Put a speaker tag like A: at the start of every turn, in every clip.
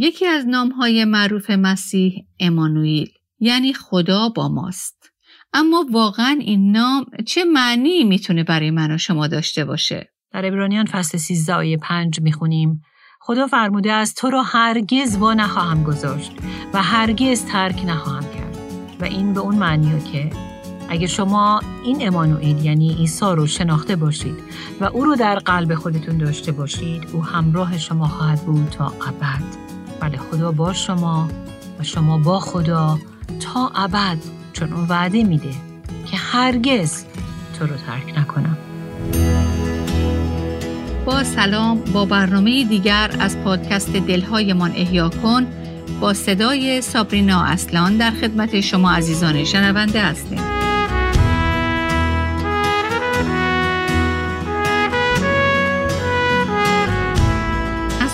A: یکی از نامهای معروف مسیح امانوئیل یعنی خدا با ماست. اما واقعا این نام چه معنی می‌تونه برای من و شما داشته باشه؟
B: در ابرانیان فصل 13 آیه 5 می‌خونیم خدا فرموده است تو را هرگز وا نخواهم گذاشت و هرگز ترک نخواهم کرد و این به اون معنیه که اگر شما این امانوئیل یعنی عیسی رو شناخته باشید و او رو در قلب خودتون داشته باشید او همراه شما خواهد بود تا ابد بله خدا با شما و شما با خدا تا ابد چون اون وعده میده که هرگز تو رو ترک نکنم.
A: با سلام با برنامه دیگر از پادکست دلهایمان احیا کن با صدای سابرینا اصلان در خدمت شما عزیزان شنونده هستیم.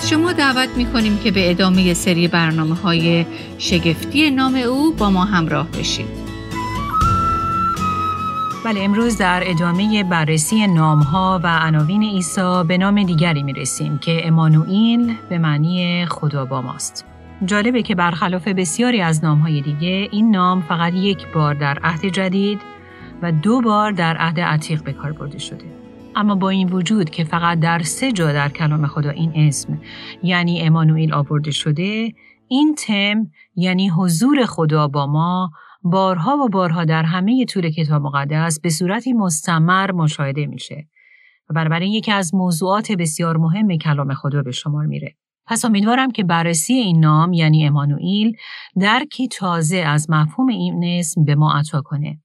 A: شما دعوت می کنیم که به ادامه سری برنامه های شگفتی نام او با ما همراه بشید.
B: بله امروز در ادامه بررسی نامها و عناوین عیسی به نام دیگری می رسیم که امانوئیل به معنی خدا با ماست. جالبه که برخلاف بسیاری از نامهای دیگه این نام فقط یک بار در عهد جدید و دو بار در عهد عتیق به کار برده شده. اما با این وجود که فقط در سه جا در کلام خدا این اسم یعنی امانوئیل آورده شده این تم یعنی حضور خدا با ما بارها و بارها در همه طول کتاب مقدس به صورتی مستمر مشاهده میشه و بنابراین یکی از موضوعات بسیار مهم کلام خدا به شمار میره. پس امیدوارم که بررسی این نام یعنی امانوئیل درکی تازه از مفهوم این اسم به ما عطا کنه.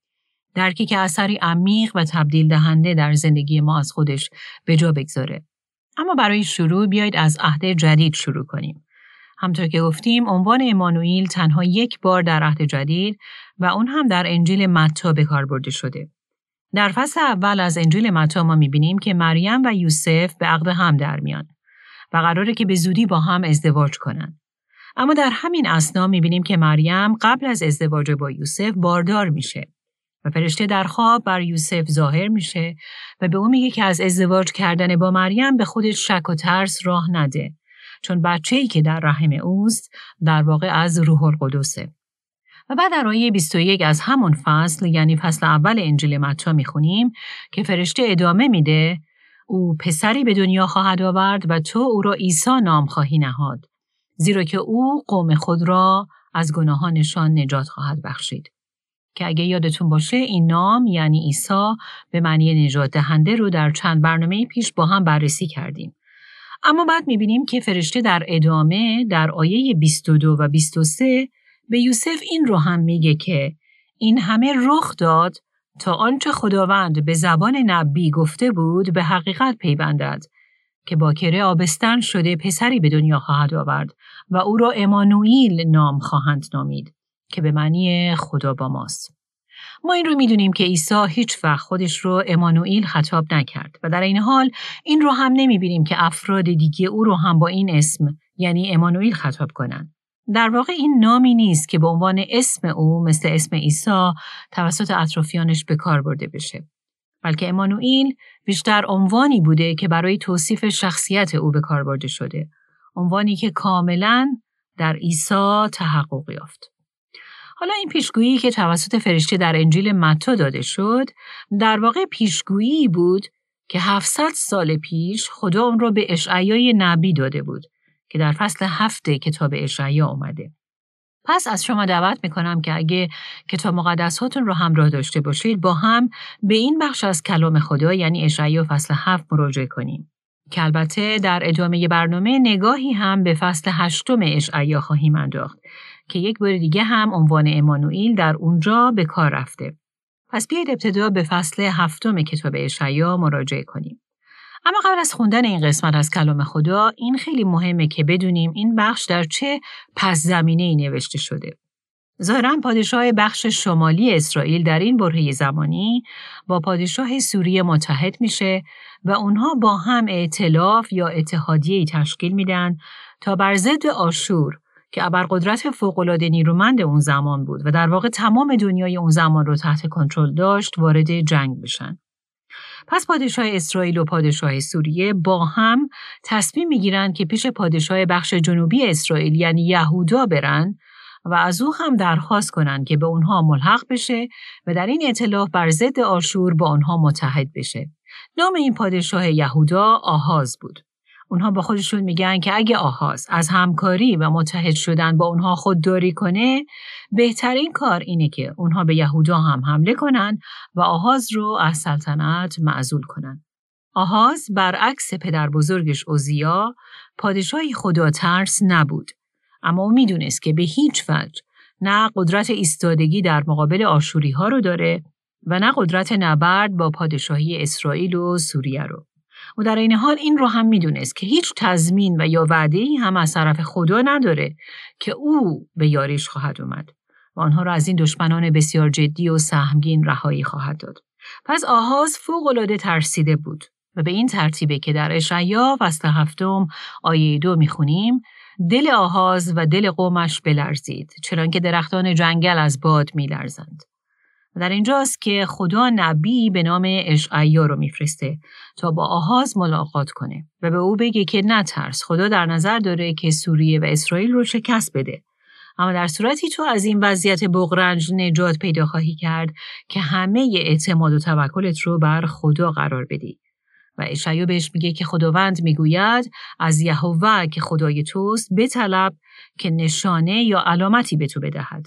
B: درکی که اثری عمیق و تبدیل دهنده در زندگی ما از خودش به جا بگذاره. اما برای شروع بیایید از عهد جدید شروع کنیم. همطور که گفتیم عنوان امانوئیل تنها یک بار در عهد جدید و اون هم در انجیل متا به کار برده شده. در فصل اول از انجیل متا ما می‌بینیم که مریم و یوسف به عقد هم در میان و قراره که به زودی با هم ازدواج کنند. اما در همین اسنا می‌بینیم که مریم قبل از ازدواج با یوسف باردار میشه و فرشته در خواب بر یوسف ظاهر میشه و به او میگه که از ازدواج کردن با مریم به خودش شک و ترس راه نده چون بچه ای که در رحم اوست در واقع از روح القدسه. و بعد در آیه 21 از همون فصل یعنی فصل اول انجیل متا می‌خونیم که فرشته ادامه میده او پسری به دنیا خواهد آورد و تو او را عیسی نام خواهی نهاد زیرا که او قوم خود را از گناهانشان نجات خواهد بخشید که اگه یادتون باشه این نام یعنی عیسی به معنی نجات دهنده رو در چند برنامه پیش با هم بررسی کردیم. اما بعد می‌بینیم که فرشته در ادامه در آیه 22 و 23 به یوسف این رو هم میگه که این همه رخ داد تا آنچه خداوند به زبان نبی گفته بود به حقیقت پیوندد که با کره آبستن شده پسری به دنیا خواهد آورد و او را امانوئیل نام خواهند نامید. که به معنی خدا با ماست. ما این رو می‌دونیم که عیسی هیچ وقت خودش رو امانوئیل خطاب نکرد و در این حال این رو هم نمی‌بینیم که افراد دیگه او رو هم با این اسم یعنی امانوئیل خطاب کنند. در واقع این نامی نیست که به عنوان اسم او مثل اسم عیسی توسط اطرافیانش به کار برده بشه. بلکه امانوئیل بیشتر عنوانی بوده که برای توصیف شخصیت او به کار برده شده. عنوانی که کاملا در عیسی تحقق یافت. حالا این پیشگویی که توسط فرشته در انجیل متا داده شد در واقع پیشگویی بود که 700 سال پیش خدا اون را به اشعیای نبی داده بود که در فصل هفته کتاب اشعیا اومده. پس از شما دعوت می‌کنم که اگه کتاب مقدس هاتون رو همراه داشته باشید با هم به این بخش از کلام خدا یعنی اشعیا فصل هفت مراجعه کنیم. که البته در ادامه برنامه نگاهی هم به فصل هشتم اشعیا خواهیم انداخت که یک بار دیگه هم عنوان امانوئیل در اونجا به کار رفته. پس بیایید ابتدا به فصل هفتم کتاب اشعیا مراجعه کنیم. اما قبل از خوندن این قسمت از کلام خدا این خیلی مهمه که بدونیم این بخش در چه پس زمینه ای نوشته شده. ظاهرا پادشاه بخش شمالی اسرائیل در این برهه زمانی با پادشاه سوریه متحد میشه و اونها با هم ائتلاف یا اتحادیه تشکیل میدن تا بر ضد آشور که ابرقدرت فوقالعاده نیرومند اون زمان بود و در واقع تمام دنیای اون زمان رو تحت کنترل داشت وارد جنگ بشن. پس پادشاه اسرائیل و پادشاه سوریه با هم تصمیم می‌گیرند که پیش پادشاه بخش جنوبی اسرائیل یعنی یهودا برن و از او هم درخواست کنند که به اونها ملحق بشه و در این اطلاف بر ضد آشور با آنها متحد بشه. نام این پادشاه یهودا آهاز بود. اونها با خودشون میگن که اگه آهاز از همکاری و متحد شدن با اونها خودداری کنه بهترین کار اینه که اونها به یهودا هم حمله کنن و آهاز رو از سلطنت معزول کنن. آهاز برعکس پدر بزرگش اوزیا پادشاهی خدا ترس نبود اما او می‌دونست که به هیچ وجه نه قدرت ایستادگی در مقابل آشوری ها رو داره و نه قدرت نبرد با پادشاهی اسرائیل و سوریه رو. و در این حال این رو هم می‌دونست که هیچ تضمین و یا وعده هم از طرف خدا نداره که او به یاریش خواهد اومد و آنها را از این دشمنان بسیار جدی و سهمگین رهایی خواهد داد. پس آهاز فوقالعاده ترسیده بود و به این ترتیبه که در اشعیا فصل هفتم آیه دو می‌خونیم دل آهاز و دل قومش بلرزید چنانکه درختان جنگل از باد میلرزند در اینجاست که خدا نبی به نام اشعیا رو میفرسته تا با آهاز ملاقات کنه و به او بگه که نترس خدا در نظر داره که سوریه و اسرائیل رو شکست بده. اما در صورتی تو از این وضعیت بغرنج نجات پیدا خواهی کرد که همه اعتماد و توکلت رو بر خدا قرار بدی. و اشعیا بهش میگه که خداوند می‌گوید از یهوه که خدای توست بطلب که نشانه یا علامتی به تو بدهد.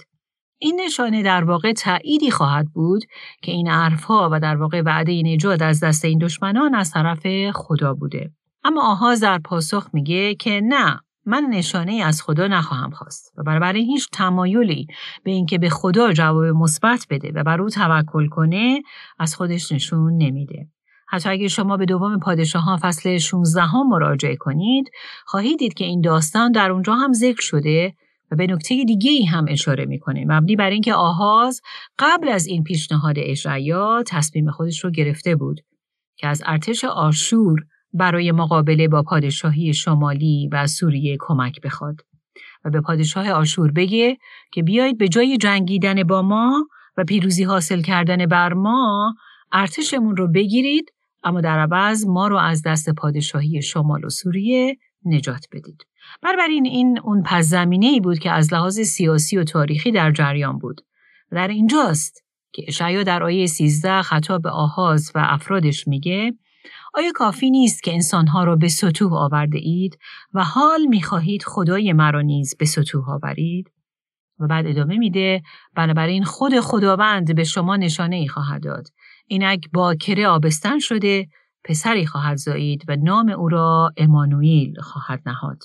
B: این نشانه در واقع تأییدی خواهد بود که این حرفها و در واقع وعده نجات از دست این دشمنان از طرف خدا بوده. اما آهاز در پاسخ میگه که نه من نشانه از خدا نخواهم خواست و برای هیچ تمایلی به اینکه به خدا جواب مثبت بده و بر او توکل کنه از خودش نشون نمیده. حتی اگر شما به دوم پادشاهان فصل 16 ها مراجعه کنید خواهید دید که این داستان در اونجا هم ذکر شده به نکته دیگه ای هم اشاره می‌کنه مبنی بر اینکه آهاز قبل از این پیشنهاد اشعیا تصمیم خودش رو گرفته بود که از ارتش آشور برای مقابله با پادشاهی شمالی و سوریه کمک بخواد و به پادشاه آشور بگه که بیایید به جای جنگیدن با ما و پیروزی حاصل کردن بر ما ارتشمون رو بگیرید اما در عوض ما رو از دست پادشاهی شمال و سوریه نجات بدید. بنابراین این اون پس زمینه ای بود که از لحاظ سیاسی و تاریخی در جریان بود. در اینجاست که اشعیا در آیه 13 خطاب به آهاز و افرادش میگه آیا کافی نیست که انسانها را به سطوح آورده اید و حال می‌خواهید خدای مرا نیز به سطوح آورید؟ و بعد ادامه میده بنابراین خود خداوند به شما نشانه ای خواهد داد اینک باکره آبستن شده پسری خواهد زایید و نام او را امانوئیل خواهد نهاد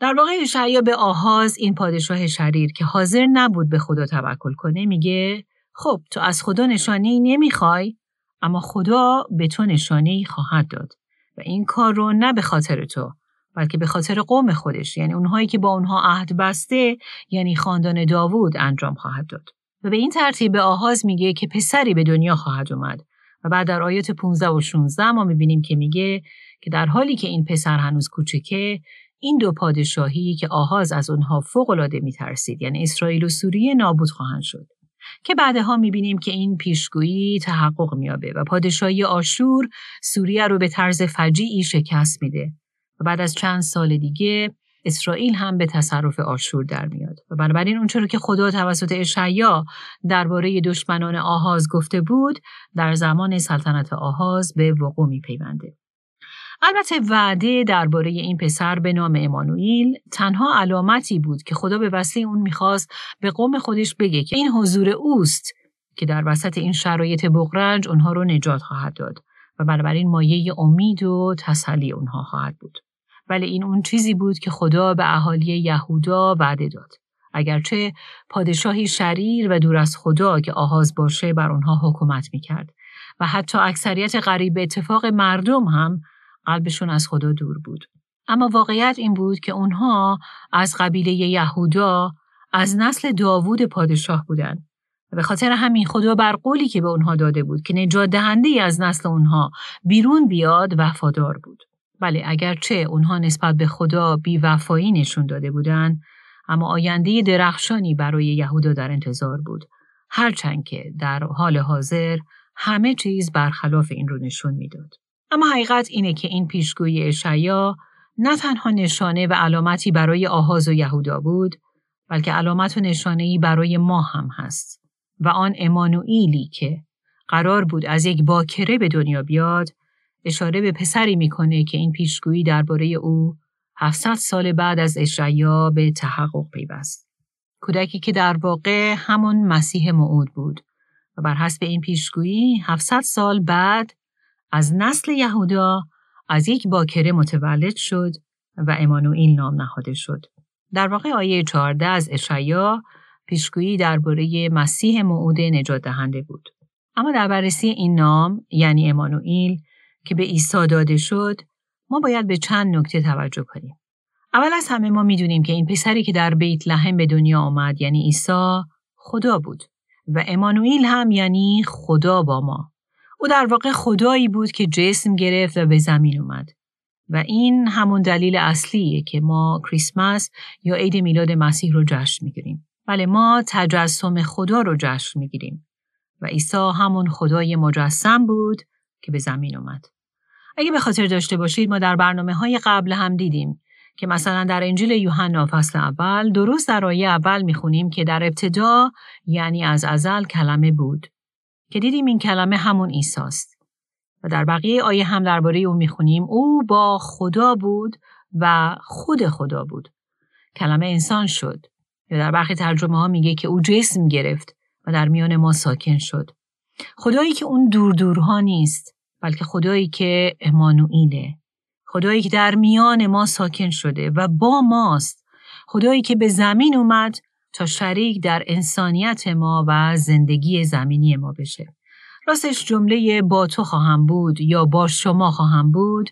B: در واقع اشعیا به آهاز این پادشاه شریر که حاضر نبود به خدا توکل کنه میگه خب تو از خدا نشانه نمی‌خوای اما خدا به تو نشانه خواهد داد و این کار رو نه به خاطر تو بلکه به خاطر قوم خودش یعنی اونهایی که با اونها عهد بسته یعنی خاندان داوود انجام خواهد داد. و به این ترتیب به آهاز میگه که پسری به دنیا خواهد اومد و بعد در آیات 15 و 16 ما می‌بینیم که میگه که در حالی که این پسر هنوز کوچکه این دو پادشاهی که آهاز از اونها فوقالعاده میترسید یعنی اسرائیل و سوریه نابود خواهند شد که بعدها می‌بینیم که این پیشگویی تحقق میابه و پادشاهی آشور سوریه رو به طرز فجیعی شکست میده و بعد از چند سال دیگه اسرائیل هم به تصرف آشور در میاد. و بنابراین اونچه رو که خدا توسط اشعیا درباره دشمنان آهاز گفته بود در زمان سلطنت آهاز به وقوع میپیونده. البته وعده درباره این پسر به نام امانوئیل تنها علامتی بود که خدا به وسیله اون می‌خواست به قوم خودش بگه که این حضور اوست که در وسط این شرایط بغرنج اونها رو نجات خواهد داد و بنابراین مایه امید و تسلی اونها خواهد بود. ولی این اون چیزی بود که خدا به اهالی یهودا وعده داد. اگرچه پادشاهی شریر و دور از خدا که آهاز باشه بر اونها حکومت می‌کرد و حتی اکثریت غریب اتفاق مردم هم قلبشون از خدا دور بود. اما واقعیت این بود که اونها از قبیله یهودا از نسل داوود پادشاه بودند. به خاطر همین خدا بر قولی که به اونها داده بود که نجات دهنده از نسل اونها بیرون بیاد وفادار بود. بله اگرچه اونها نسبت به خدا بیوفایی نشون داده بودند اما آینده درخشانی برای یهودا در انتظار بود هرچند که در حال حاضر همه چیز برخلاف این رو نشون می‌داد. اما حقیقت اینه که این پیشگویی اشعیا نه تنها نشانه و علامتی برای آهاز و یهودا بود، بلکه علامت و نشانه‌ای برای ما هم هست و آن امانوئیلی که قرار بود از یک باکره به دنیا بیاد اشاره به پسری می‌کنه که این پیشگویی درباره او 700 سال بعد از اشعیا به تحقق پیوست. کودکی که در واقع همون مسیح موعود بود و بر حسب این پیشگویی 700 سال بعد از نسل یهودا از یک باکره متولد شد و امانوئیل نام نهاده شد. در واقع آیه 14 از اشعیا پیشگویی درباره مسیح موعود نجات دهنده بود. اما در بررسی این نام یعنی امانوئیل که به عیسی داده شد ما باید به چند نکته توجه کنیم. اول از همه ما می‌دونیم که این پسری که در بیت لحم به دنیا آمد یعنی عیسی خدا بود و امانوئیل هم یعنی خدا با ما. او در واقع خدایی بود که جسم گرفت و به زمین اومد. و این همون دلیل اصلیه که ما کریسمس یا عید میلاد مسیح رو جشن می‌گیریم. بله ما تجسم خدا رو جشن می‌گیریم و عیسی همون خدای مجسم بود که به زمین اومد. اگه به خاطر داشته باشید ما در برنامه های قبل هم دیدیم که مثلا در انجیل یوحنا فصل اول درست در آیه اول می‌خونیم که در ابتدا یعنی از ازل کلمه بود که دیدیم این کلمه همون ایساست. و در بقیه آیه هم درباره او می‌خونیم. او با خدا بود و خود خدا بود. کلمه انسان شد. یا در برخی ترجمه ها میگه که او جسم گرفت و در میان ما ساکن شد. خدایی که اون دور دورها نیست بلکه خدایی که امانوئیله. خدایی که در میان ما ساکن شده و با ماست. خدایی که به زمین اومد شریک در انسانیت ما و زندگی زمینی ما بشه. راستش جمله با تو خواهم بود یا با شما خواهم بود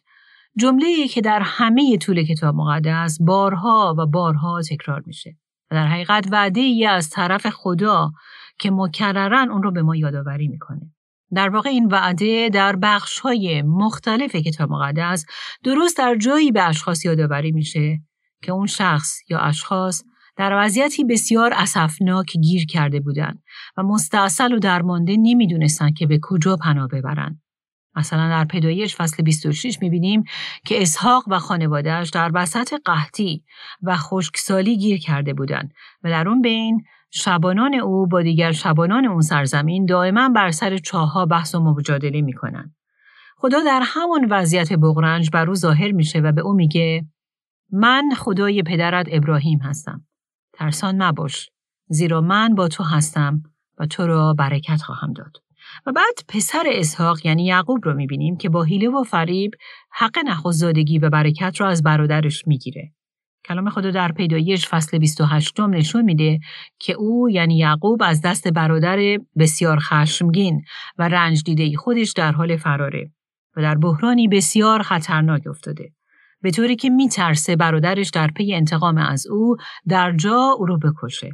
B: جمله که در همه طول کتاب مقدس بارها و بارها تکرار میشه و در حقیقت وعده ای از طرف خدا که مکررن اون رو به ما یادآوری می‌کنه. در واقع این وعده در بخش های مختلف کتاب مقدس درست در جایی به اشخاص یادآوری میشه که اون شخص یا اشخاص در وضعیتی بسیار اسفناک گیر کرده بودند و مستاصل و درمانده نمی‌دونستند که به کجا پناه ببرند. مثلا در پیدایش فصل 26 می‌بینیم که اسحاق و خانوادهش در وسط قحطی و خشکسالی گیر کرده بودند و در اون بین شبانان او با دیگر شبانان اون سرزمین دائما بر سر چاهها بحث و مجادله می‌کنن. خدا در همون وضعیت بغرنج بر او ظاهر میشه و به او میگه من خدای پدرت ابراهیم هستم. ترسان مباش زیرا من با تو هستم و تو را برکت خواهم داد. و بعد پسر اسحاق یعنی یعقوب رو می‌بینیم که با حیله و فریب حق نخوزادگی و برکت را از برادرش می‌گیره. کلام خدا در پیدایش فصل 28 نشون میده که او یعنی یعقوب از دست برادر بسیار خشمگین و رنج دیده خودش در حال فراره و در بحرانی بسیار خطرناک افتاده. به طوری که میترسه برادرش در پی انتقام از او در جا او رو بکشه.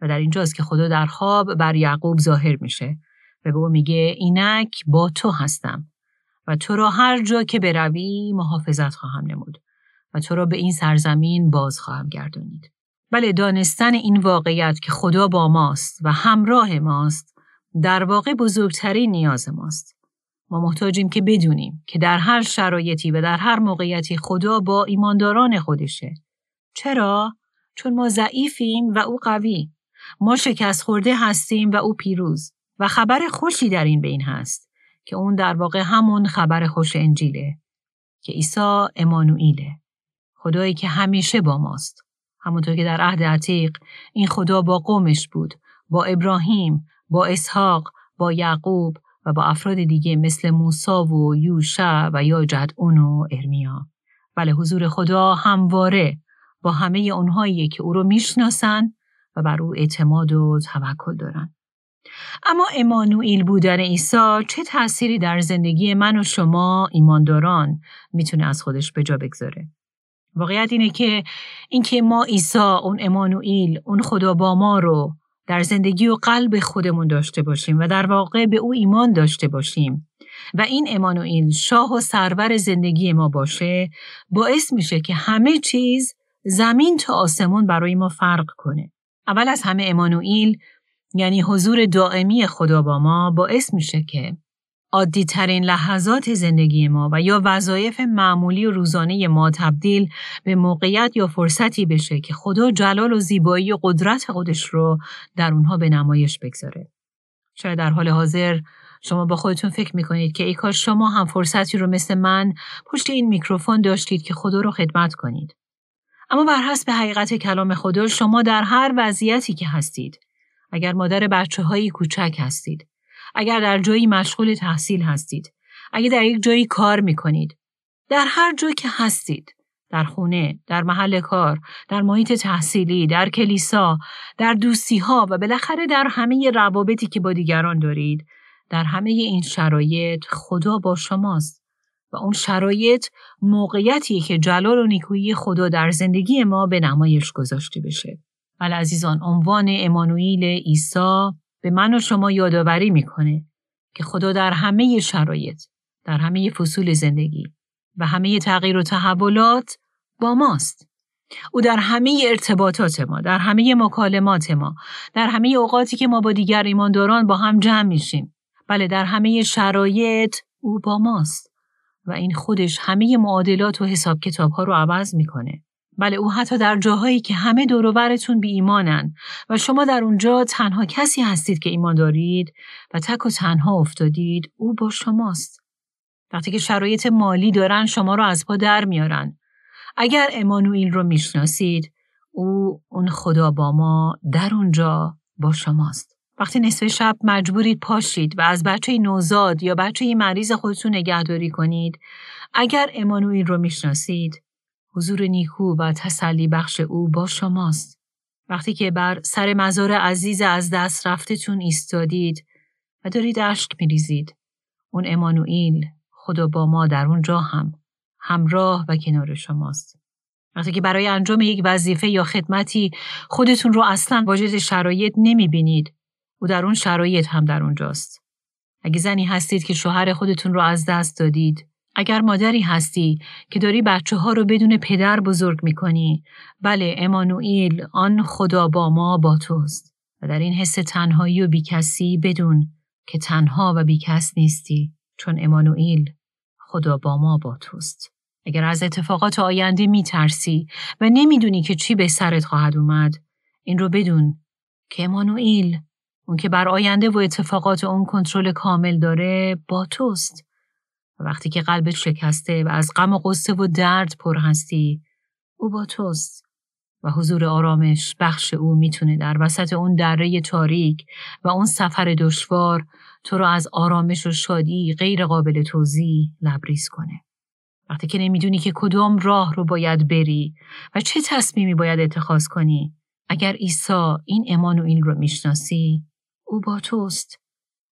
B: و در اینجاست که خدا در خواب بر یعقوب ظاهر میشه و به او میگه اینک با تو هستم و تو را هر جا که بروی محافظت خواهم نمود. و تو را به این سرزمین باز خواهم گردانید. بله دانستن این واقعیت که خدا با ماست و همراه ماست در واقع بزرگترین نیاز ماست. ما محتاجیم که بدونیم که در هر شرایطی و در هر موقعیتی خدا با ایمانداران خودشه. چرا؟ چون ما ضعیفیم و او قوی. ما شکست خورده هستیم و او پیروز. و خبر خوشی در این بین هست که اون در واقع همون خبر خوش انجیله که عیسی امانوئیله. خدایی که همیشه با ماست. همونطور که در عهد عتیق این خدا با قومش بود، با ابراهیم، با اسحاق، با یعقوب و با افراد دیگه مثل موسا و یوشع و یا جدعون و ارمیا. بله حضور خدا همواره با همه اونهایی که او رو می‌شناسن و بر او اعتماد و توکل دارن. اما امانوئیل بودن عیسی چه تأثیری در زندگی من و شما ایمانداران می‌تونه از خودش به جا بگذاره؟ واقعیت اینه که اینکه ما عیسی اون امانوئیل اون خدا با ما رو در زندگی و قلب خودمون داشته باشیم و در واقع به او ایمان داشته باشیم. و این امانوئیل شاه و سرور زندگی ما باشه باعث میشه که همه چیز زمین تا آسمون برای ما فرق کنه. اول از همه امانوئیل یعنی حضور دائمی خدا با ما باعث میشه که عادی ترین لحظات زندگی ما و یا وظایف معمولی و روزانه ما تبدیل به موقعیت یا فرصتی بشه که خدا جلال و زیبایی و قدرت خودش رو در اونها به نمایش بگذاره. شاید در حال حاضر شما با خودتون فکر می‌کنید که ای کاش شما هم فرصتی رو مثل من پشت این میکروفون داشتید که خدا رو خدمت کنید. اما بر حسب حقیقت کلام خدا شما در هر وضعیتی که هستید اگر مادر بچه هایی کوچک هستید اگر در جایی مشغول تحصیل هستید. اگر در یک جایی کار می‌کنید. در هر جایی که هستید. در خونه، در محل کار، در محیط تحصیلی، در کلیسا، در دوستی ها و بالاخره در همه روابطی که با دیگران دارید، در همه این شرایط خدا با شماست. و اون شرایط موقعیتی که جلال و نیکویی خدا در زندگی ما به نمایش گذاشته بشه. ولی عزیزان عنوان امانوئیل عیسی به من و شما یادآوری می‌کنه که خدا در همه شرایط در همه فصول زندگی و همه تغییر و تحولات با ماست. او در همه ارتباطات ما، در همه مکالمات ما، در همه اوقاتی که ما با دیگر ایمانداران با هم جمع میشیم، بله در همه شرایط او با ماست و این خودش همه معادلات و حساب کتاب ها رو عوض می‌کنه. بله او حتی در جاهایی که همه دوروبرتون بی ایمانن و شما در اونجا تنها کسی هستید که ایمان دارید و تک و تنها افتادید او با شماست. وقتی که شرایط مالی دارن شما رو از پا در میارن. اگر امانوئیل رو می‌شناسید او اون خدا با ما در اونجا با شماست. وقتی نصف شب مجبورید پاشید و از بچه نوزاد یا بچه مریض خودتون نگهداری کنید اگر امانوئیل رو می‌شناسید حضور نیکو و تسلی بخش او با شماست. وقتی که بر سر مزار عزیز از دست رفتتون ایستادید و دارید اشک میریزید. اون امانوئیل خدا با ما در اونجا هم همراه و کنار شماست. وقتی که برای انجام یک وظیفه یا خدمتی خودتون رو اصلا واجد شرایط نمی بینید او در اون شرایط هم در اونجاست. اگه زنی هستید که شوهر خودتون رو از دست دادید اگر مادری هستی که داری بچه ها رو بدون پدر بزرگ می‌کنی بله امانوئیل آن خدا با ما با توست. و در این حس تنهایی و بیکسی بدون که تنها و بیکس نیستی چون امانوئیل خدا با ما با توست. اگر از اتفاقات آینده میترسی و نمی‌دونی که چی به سرت خواهد اومد این رو بدون که امانوئیل اون که بر آینده و اتفاقات اون کنترل کامل داره با توست. وقتی که قلبت شکسته و از غم و قصه و درد پر هستی او با توست و حضور آرامش بخش او می‌تونه در وسط اون دره تاریک و اون سفر دشوار تو رو از آرامش و شادی غیر قابل توضیح لبریز کنه. وقتی که نمی‌دونی که کدام راه رو باید بری و چه تصمیمی باید اتخاذ کنی اگر عیسی این امانوئیل رو می‌شناسی او با توست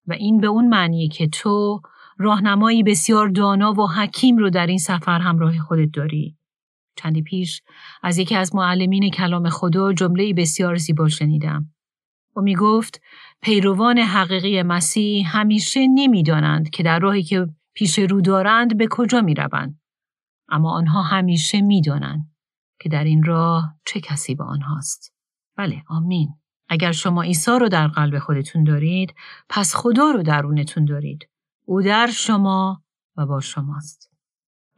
B: و این به اون معنیه که تو راهنمایی بسیار دانا و حکیم رو در این سفر همراه خودت داری. چندی پیش از یکی از معلمین کلام خدا جمله بسیار زیبا شنیدم. و می گفت پیروان حقیقی مسیح همیشه نمی‌دانند که در راهی که پیش رو دارند به کجا می روند. اما آنها همیشه می دانند که در این راه چه کسی به آنهاست. بله آمین. اگر شما عیسی رو در قلب خودتون دارید پس خدا رو درونتون دارید. او در شما و با شماست.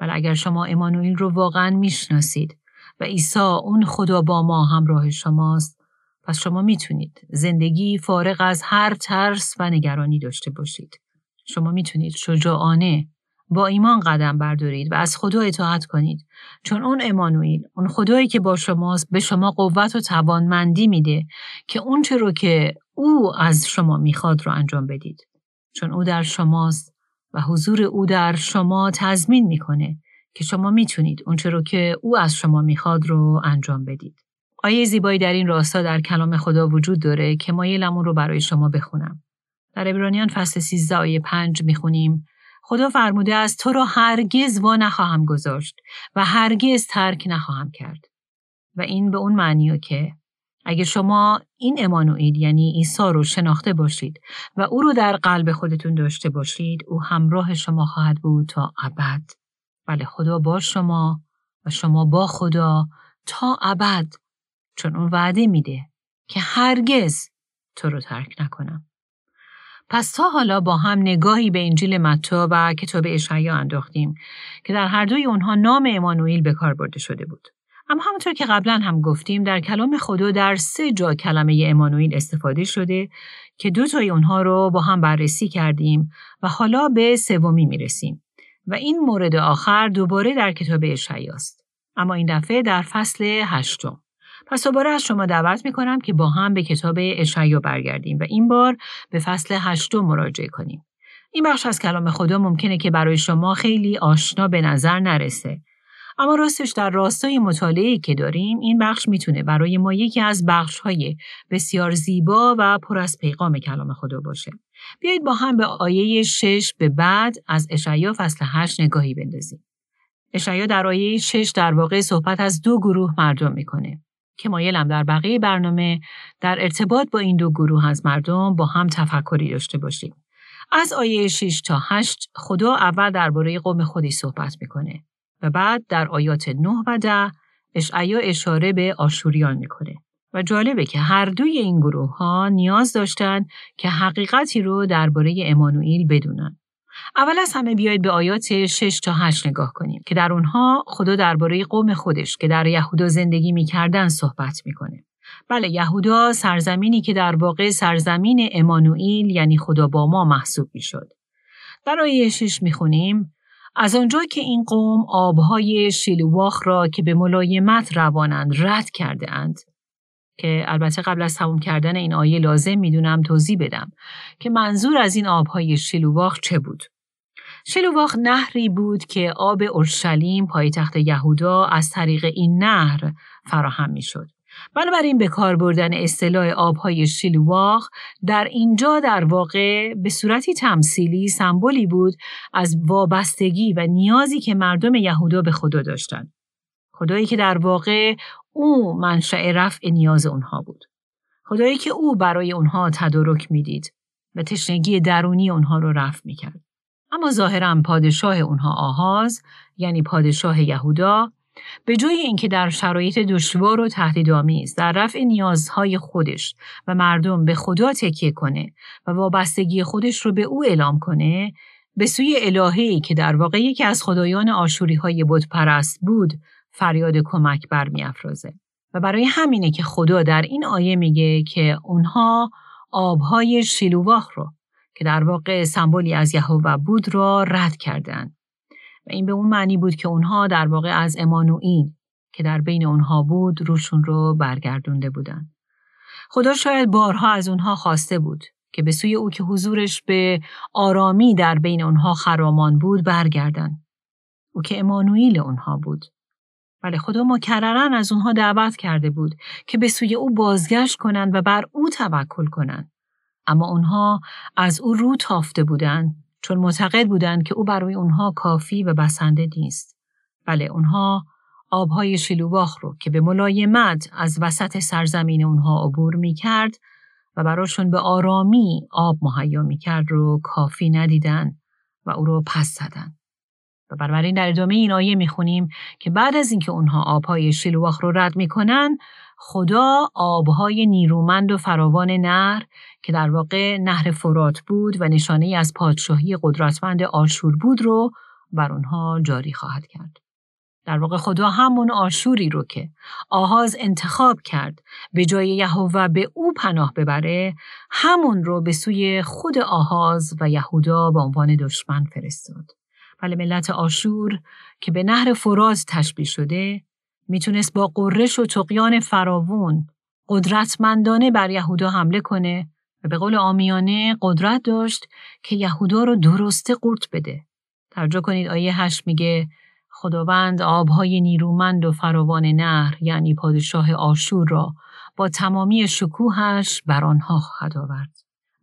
B: ولی اگر شما امانوئیل رو واقعا می‌شناسید و عیسی اون خدا با ما همراه شماست پس شما می‌تونید زندگی فارغ از هر ترس و نگرانی داشته باشید. شما می‌تونید شجاعانه با ایمان قدم بردارید و از خدا اطاعت کنید چون اون امانوئیل اون خدایی که با شماست به شما قوت و توانمندی میده که اون رو که او از شما می‌خواد رو انجام بدید چون او در شماست و حضور او در شما تضمین می‌کنه که شما می‌تونید اونچه رو که او از شما می‌خواد رو انجام بدید. آیه زیبایی در این راستا در کلام خدا وجود داره که مایلم اون رو برای شما بخونم. در ابرانیان فصل 13 آیه 5 می‌خونیم خدا فرموده است تو را هرگز وا نخواهم گذاشت و هرگز ترک نخواهم کرد. و این به اون معنیه که اگه شما این امانوئیل یعنی عیسی رو شناخته باشید و او رو در قلب خودتون داشته باشید او همراه شما خواهد بود تا ابد. بله خدا با شما و شما با خدا تا ابد. چون اون وعده میده که هرگز تو رو ترک نکنم. پس تا حالا با هم نگاهی به انجیل متا و کتاب اشعیا انداختیم که در هر دوی اونها نام امانوئیل به کار برده شده بود. اما همونطور که قبلا هم گفتیم در کلام خدا در سه جا کلمه امانوئیل استفاده شده که دو تای اونها رو با هم بررسی کردیم و حالا به سومی می‌رسیم و این مورد آخر دوباره در کتاب اشعیاست اما این دفعه در فصل هشتم پس دوباره از شما دعوت می کنم که با هم به کتاب اشعیا برگردیم و این بار به فصل هشتم مراجعه کنیم. این بخش از کلام خدا ممکنه که برای شما خیلی آشنا به نظر نرسه. اما راستش در راستای مطالعه که داریم این بخش می‌تونه برای ما یکی از بخش های بسیار زیبا و پر از پیغام کلام خدا باشه. بیایید با هم به آیه 6 به بعد از اشعیا فصل 8 نگاهی بندازیم. اشعیا در آیه 6 در واقع صحبت از دو گروه مردم می‌کنه. که مایلم در بقیه برنامه در ارتباط با این دو گروه از مردم با هم تفکری داشته باشیم. از آیه 6 تا 8 خدا اول درباره قوم خودی صحبت می‌کنه و بعد در آیات 9 و 10 اشعیا اشاره به آشوریان می‌کنه. و جالبه که هر دوی این گروه ها نیاز داشتن که حقیقتی رو درباره امانوئیل بدونن. اول از همه بیایید به آیات 6 تا 8 نگاه کنیم که در اونها خدا درباره قوم خودش که در یهودا زندگی می‌کردن صحبت می‌کنه. بله یهودا سرزمینی که در واقع سرزمین امانوئیل یعنی خدا با ما محسوب می‌شد. در آیه 6 می‌خونیم از آنجا که این قوم آبهای شیلواخ را که به ملایمت روانند رد کرده اند که البته قبل از تموم کردن این آیه لازم می‌دونم توضیح بدم که منظور از این آبهای شلوواخ چه بود. شلوواخ نهری بود که آب اورشلیم پایتخت یهودا از طریق این نهر فراهم می‌شد. بنابراین به کار بردن اصطلاح آبهای شلواخ در اینجا در واقع به صورتی تمثیلی سمبولی بود از وابستگی و نیازی که مردم یهودا به خدا داشتند. خدایی که در واقع او منشأ رفع نیاز اونها بود. خدایی که او برای اونها تدارک می‌دید و تشنگی درونی اونها رو رفع می‌کرد. اما ظاهرا پادشاه اونها آهاز یعنی پادشاه یهودا به جای اینکه در شرایط دشوار و تهدیدآمیز در رفع نیازهای خودش و مردم به خدا تکیه کنه و وابستگی خودش رو به او اعلام کنه به سوی الهه‌ای که در واقع یکی از خدایان آشوری های پرست بود فریاد کمک برمیافرازه. و برای همینه که خدا در این آیه میگه که اونها آبهای شیلوواخ رو که در واقع سمبولی از یهوه بود را رد کردند. و این به اون معنی بود که اونها در واقع از امانوئیل که در بین اونها بود روشون رو برگردونده بودن. خدا شاید بارها از اونها خواسته بود که به سوی او که حضورش به آرامی در بین اونها خرامان بود برگردن. او که امانوئیل اونها بود. بله خدا مکررن از اونها دعوت کرده بود که به سوی او بازگشت کنند و بر او توکل کنند. اما اونها از او رو تافته بودند چون معتقد بودند که او برای اونها کافی و بسنده نیست. بله اونها آبهای شلوواخ رو که به ملایمت از وسط سرزمین اونها عبور می کرد و براشون به آرامی آب مهیا می کرد رو کافی ندیدن و او رو پس زدن. و بنابراین در ادامه این آیه می‌خونیم که بعد از اینکه اونها آبهای شلوواخ رو رد می‌کنن خدا آبهای نیرومند و فراوان نهر که در واقع نهر فرات بود و نشانه از پادشاهی قدرتمند آشور بود رو بر اونها جاری خواهد کرد. در واقع خدا همون آشوری رو که آهاز انتخاب کرد به جای یهوه به او پناه ببره همون رو به سوی خود آهاز و یهودا به عنوان دشمن فرستاد. ولی ملت آشور که به نهر فرات تشبیه شده می‌تونست با قررش و تقیان فراوون قدرتمندانه بر یهودا حمله کنه و به قول آمیانه قدرت داشت که یهودا رو درسته قورت بده. توجه کنید آیه هشت میگه خداوند آبهای نیرومند و فراوان نهر یعنی پادشاه آشور را با تمامی شکوهش بر آنها خواهد آورد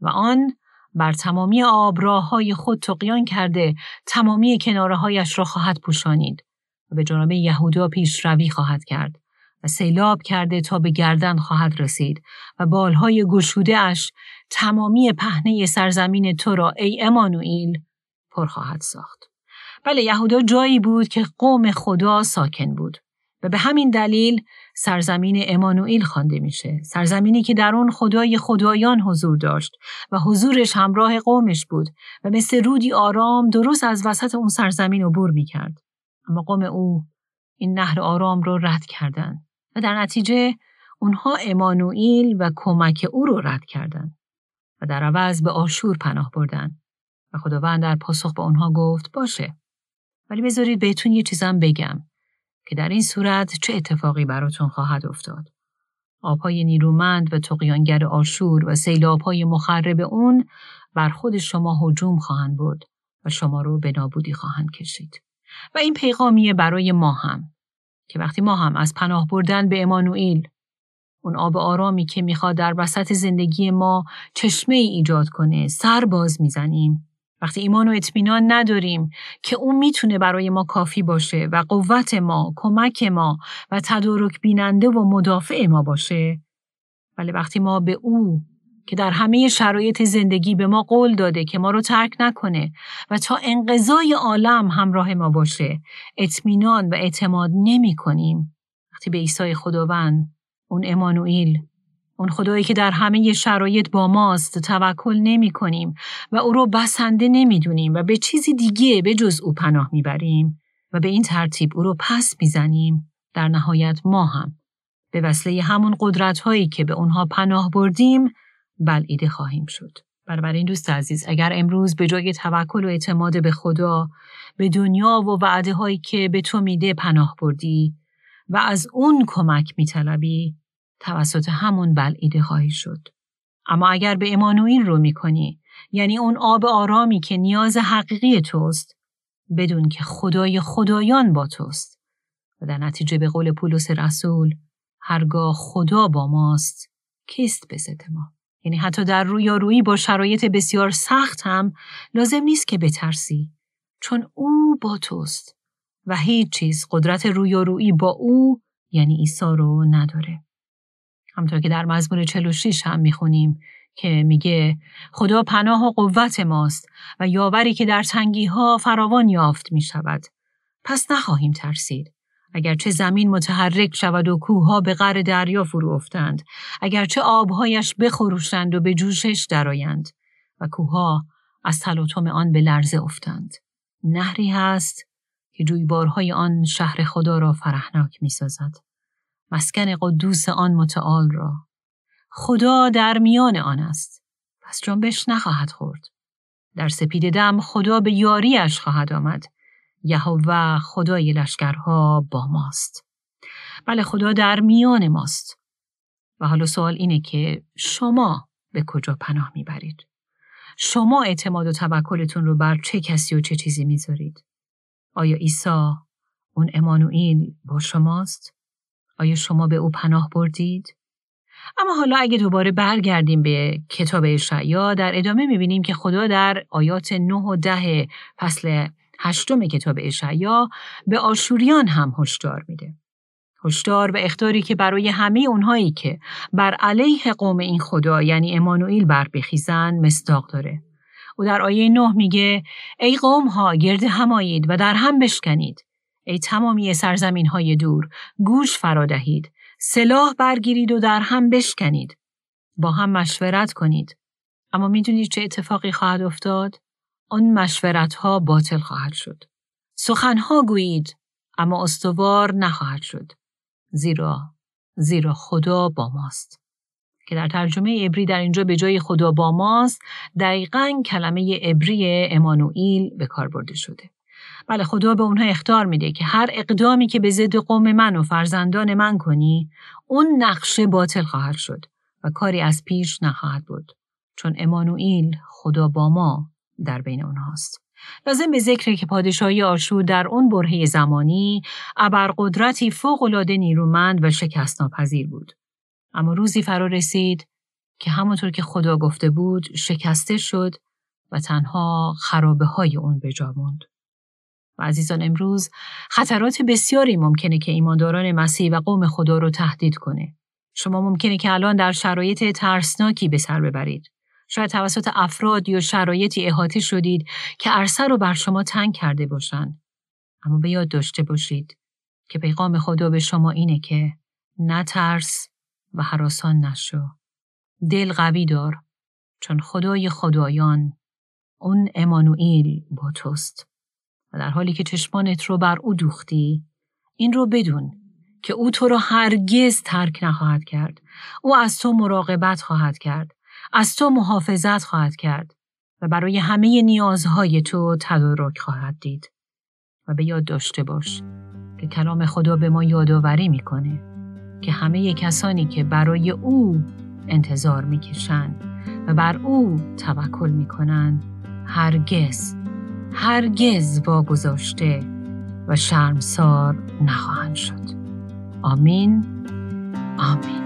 B: و آن بر تمامی آبراهای خود تقیان کرده تمامی کناره هایش را خواهد پوشانید و به جانب یهودا پیشروی خواهد کرد و سیلاب کرده تا به گردن خواهد رسید و بالهای گشوده اش تمامی پهنه سرزمین تو را ای امانوئیل پر خواهد ساخت. بله یهودا جایی بود که قوم خدا ساکن بود و به همین دلیل سرزمین امانوئیل خوانده میشه سرزمینی که در اون خدای خدایان حضور داشت و حضورش همراه قومش بود و مثل رودی آرام درست از وسط اون سرزمین عبور می‌کرد اما قوم او این نهر آرام رو رد کردند و در نتیجه اونها امانوئیل و کمک او رو رد کردند و در عوض به آشور پناه بردن و خداوند در پاسخ به اونها گفت باشه ولی بذارید بهتون یه چیزم بگم که در این صورت چه اتفاقی براتون خواهد افتاد. آبهای نیرومند و تقیانگر آشور و سیلابهای مخرب اون بر خود شما هجوم خواهند برد و شما رو به نابودی خواهند کشید. و این پیغامیه برای ما هم که وقتی ما هم از پناه بردن به امانوئیل اون آب آرامی که می‌خواد در وسط زندگی ما چشمه ای ایجاد کنه سر باز می‌زنیم. وقتی ایمان و اطمینان نداریم که اون می‌تونه برای ما کافی باشه و قوت ما، کمک ما و تدارک بیننده و مدافع ما باشه. ولی وقتی ما به او که در همه شرایط زندگی به ما قول داده که ما رو ترک نکنه و تا انقضای عالم همراه ما باشه. اطمینان و اعتماد نمی کنیم. وقتی به عیسی خداوند اون امانوئیل اون خدایی که در همه شرایط با ماست توکل نمی کنیم و او رو بسنده نمی‌دونیم و به چیزی دیگه به جز او پناه می‌بریم و به این ترتیب او رو پس می‌زنیم در نهایت ما هم. به وسیله همون قدرت هایی که به اونها پناه بردیم بلعیده خواهیم شد. این دوست عزیز اگر امروز به جای توکل و اعتماد به خدا به دنیا و وعده هایی که به تو میده پناه بردی و از اون کمک میطلبی توسط همون بلعیده خواهی شد. اما اگر به امانوئیل رو می‌کنی یعنی اون آب آرامی که نیاز حقیقی توست بدون که خدای خدایان با توست و در نتیجه به قول پولس رسول هرگاه خدا با ماست کیست به ما یعنی حتی در رویارویی با شرایط بسیار سخت هم لازم نیست که بترسی چون او با توست و هیچ چیز قدرت رویارویی با او یعنی عیسی رو نداره همطور که در مزمور 46 هم می‌خونیم که میگه خدا پناه و قوت ماست و یاوری که در تنگی ها فراوان یافت می شود. پس نخواهیم ترسید. اگرچه زمین متحرک شود و کوهها به غر دریا فرو افتند، اگرچه آبهایش بخروشند و به جوشش درآیند و کوهها از تلاطم آن به لرزه افتند. نهری هست که جویبارهای آن شهر خدا را فرحناک می سازد. مسکن قدوس آن متعال را خدا در میان آن است پس جنبش نخواهد خورد در سپید دم خدا به یاریش خواهد آمد یهوه خدای لشکرها با ماست. بله خدا در میان ماست. و حالا سوال اینه که شما به کجا پناه می‌برید؟ شما اعتماد و توکلتون رو بر چه کسی و چه چیزی می‌ذارید؟ آیا عیسی اون امانوئیل با شماست؟ آیا شما به او پناه بردید؟ اما حالا اگه دوباره برگردیم به کتاب اشعیا در ادامه می‌بینیم که خدا در آیات 9 و 10 فصل هشتم کتاب اشعیا به آشوریان هم هشدار میده. هشدار و اختاری که برای همه اونهایی که بر علیه قوم این خدا یعنی امانوئیل بر بخیزن مستاق داره. او در آیه 9 میگه ای قوم ها گرد همایید و در هم بشکنید. ای تمامی سرزمین های دور گوش فرا دهید سلاح برگیرید و در هم بشکنید با هم مشورت کنید اما می‌دونید چه اتفاقی خواهد افتاد آن مشورت ها باطل خواهد شد. سخنها گویید اما استوار نخواهد شد. زیرا زیرا خدا با ماست. که در ترجمه عبری در اینجا به جای خدا با ماست دقیقا کلمه عبری امانوئیل به کار برده شده. بله خدا به اونها اختار میده که هر اقدامی که به ضد قوم من و فرزندان من کنی اون نقشه باطل خواهد شد و کاری از پیش نخواهد بود چون امانوئیل خدا با ما در بین اونهاست لازم به ذکر که پادشاهی آشور در اون برهه زمانی ابرقدرتی فوقالعاده نیرومند و شکست ناپذیر بود اما روزی فرا رسید که همونطور که خدا گفته بود شکسته شد و تنها خرابه های اون به جا موند. و عزیزان امروز خطرات بسیاری ممکنه که ایمانداران مسیح و قوم خدا رو تهدید کنه. شما ممکنه که الان در شرایط ترسناکی به سر ببرید. شاید توسط افراد یا شرایطی احاطه شدید که عرصه رو بر شما تنگ کرده باشند. اما به یاد داشته باشید که پیغام خدا به شما اینه که نترس و حراسان نشو. دل قوی دار چون خدای خدایان اون امانوئیل با توست. و در حالی که چشمانت رو بر او دوختی این رو بدون که او تو را هرگز ترک نخواهد کرد. او از تو مراقبت خواهد کرد. از تو محافظت خواهد کرد و برای همه نیازهای تو تدارک خواهد دید. و به یاد داشته باش که کلام خدا به ما یادآوری می‌کنه که همه کسانی که برای او انتظار می‌کشند و بر او توکل می‌کنند هرگز هرگز واگذاشته و شرمسار نخواهند شد. آمین. آمین.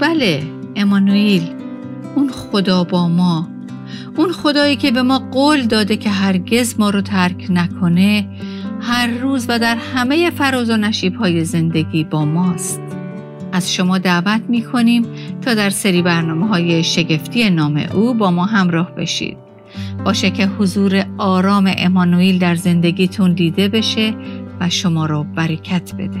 A: بله. امانوئیل اون خدا با ما اون خدایی که به ما قول داده که هرگز ما رو ترک نکنه هر روز و در همه فراز و نشیب های زندگی با ماست. از شما دعوت می کنیم تا در سری برنامه های شگفتی نام او با ما همراه بشید. باشه که حضور آرام امانوئیل در زندگیتون دیده بشه و شما رو برکت بده.